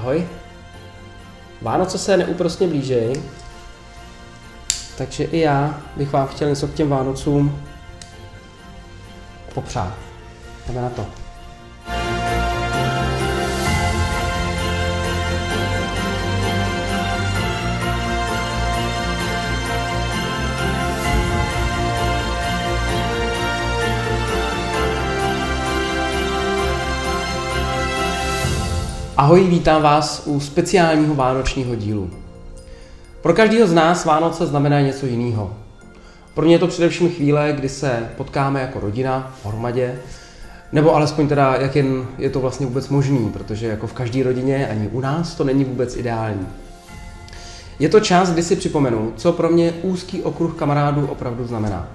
Ahoj. Vánoce se neúprostně blížejí, takže i já bych vám chtěl něco k těm Vánocům popřát. Jdeme na to. Ahoj, vítám vás u speciálního vánočního dílu. Pro každého z nás Vánoce znamená něco jiného. Pro mě je to především chvíle, kdy se potkáme jako rodina pohromadě, nebo alespoň teda, jak jen je to vlastně vůbec možný, protože jako v každé rodině, ani u nás, to není vůbec ideální. Je to čas, kdy si připomenu, co pro mě úzký okruh kamarádů opravdu znamená.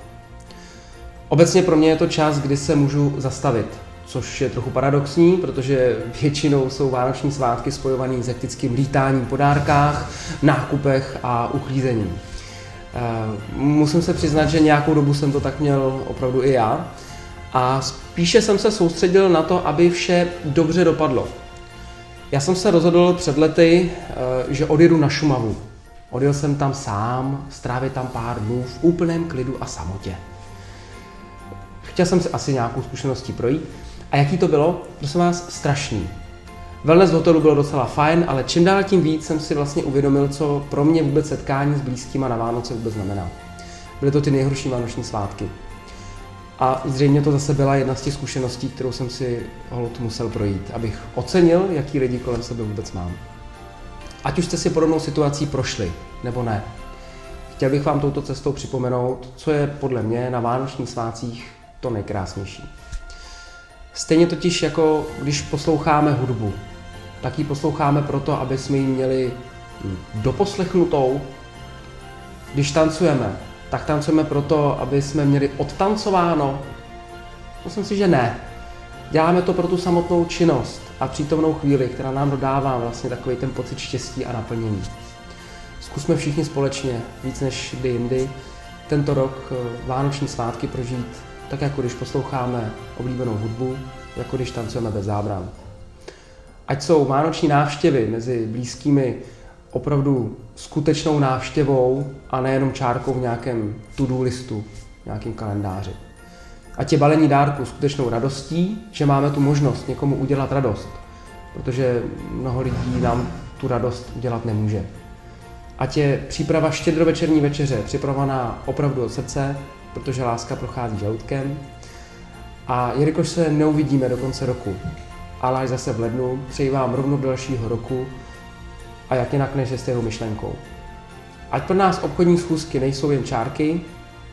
Obecně pro mě je to čas, kdy se můžu zastavit, což je trochu paradoxní, protože většinou jsou vánoční svátky spojovaný s hektickým lítáním po dárkách, nákupech a uklízením. Eh, musím se přiznat, že nějakou dobu jsem to tak měl opravdu i já a spíše jsem se soustředil na to, aby vše dobře dopadlo. Já jsem se rozhodl před lety, eh, že odjedu na Šumavu. Odjel jsem tam sám, strávit tam pár dnů v úplném klidu a samotě. Chtěl jsem si asi nějakou zkušeností projít a jaký to bylo? Prosím vás, strašný. Wellness v hotelu bylo docela fajn, ale čím dál tím víc jsem si vlastně uvědomil, co pro mě vůbec setkání s blízkýma na Vánoce vůbec znamená. Byly to ty nejhorší vánoční svátky. A zřejmě to zase byla jedna z těch zkušeností, kterou jsem si hold musel projít, abych ocenil, jaký lidi kolem sebe vůbec mám. Ať už jste si podobnou situací prošli, nebo ne. Chtěl bych vám touto cestou připomenout, co je podle mě na vánočních svácích to nejkrásnější. Stejně totiž jako když posloucháme hudbu, tak ji posloucháme proto, aby jsme ji měli doposlechnutou. Když tancujeme, tak tancujeme proto, aby jsme měli odtancováno. Myslím si, že ne. Děláme to pro tu samotnou činnost a přítomnou chvíli, která nám dodává vlastně takový ten pocit štěstí a naplnění. Zkusme všichni společně, víc než kdy jindy, tento rok eh, Vánoční svátky prožít tak jako když posloucháme oblíbenou hudbu, jako když tancujeme bez zábran. Ať jsou vánoční návštěvy mezi blízkými opravdu skutečnou návštěvou a nejenom čárkou v nějakém to-do listu, nějakém kalendáři. Ať je balení dárku skutečnou radostí, že máme tu možnost někomu udělat radost, protože mnoho lidí nám tu radost udělat nemůže. Ať je příprava štědrovečerní večeře připravovaná opravdu od srdce, protože láska prochází žaludkem. A jelikož se neuvidíme do konce roku, ale až zase v lednu, přeji vám rovno dalšího roku a jak jinak než s jeho myšlenkou. Ať pro nás obchodní schůzky nejsou jen čárky,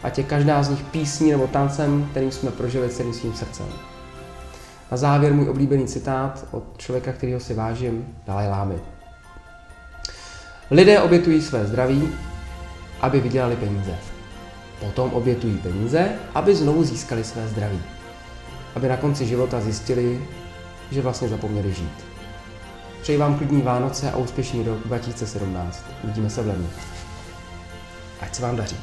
ať je každá z nich písní nebo tancem, který jsme prožili celým svým srdcem. Na závěr můj oblíbený citát od člověka, kterého si vážím, Dalaj Lámy. Lidé obětují své zdraví, aby vydělali peníze. Potom obětují peníze, aby znovu získali své zdraví. Aby na konci života zjistili, že vlastně zapomněli žít. Přeji vám klidní Vánoce a úspěšný rok 2017. Uvidíme se v lednu. Ať se vám daří.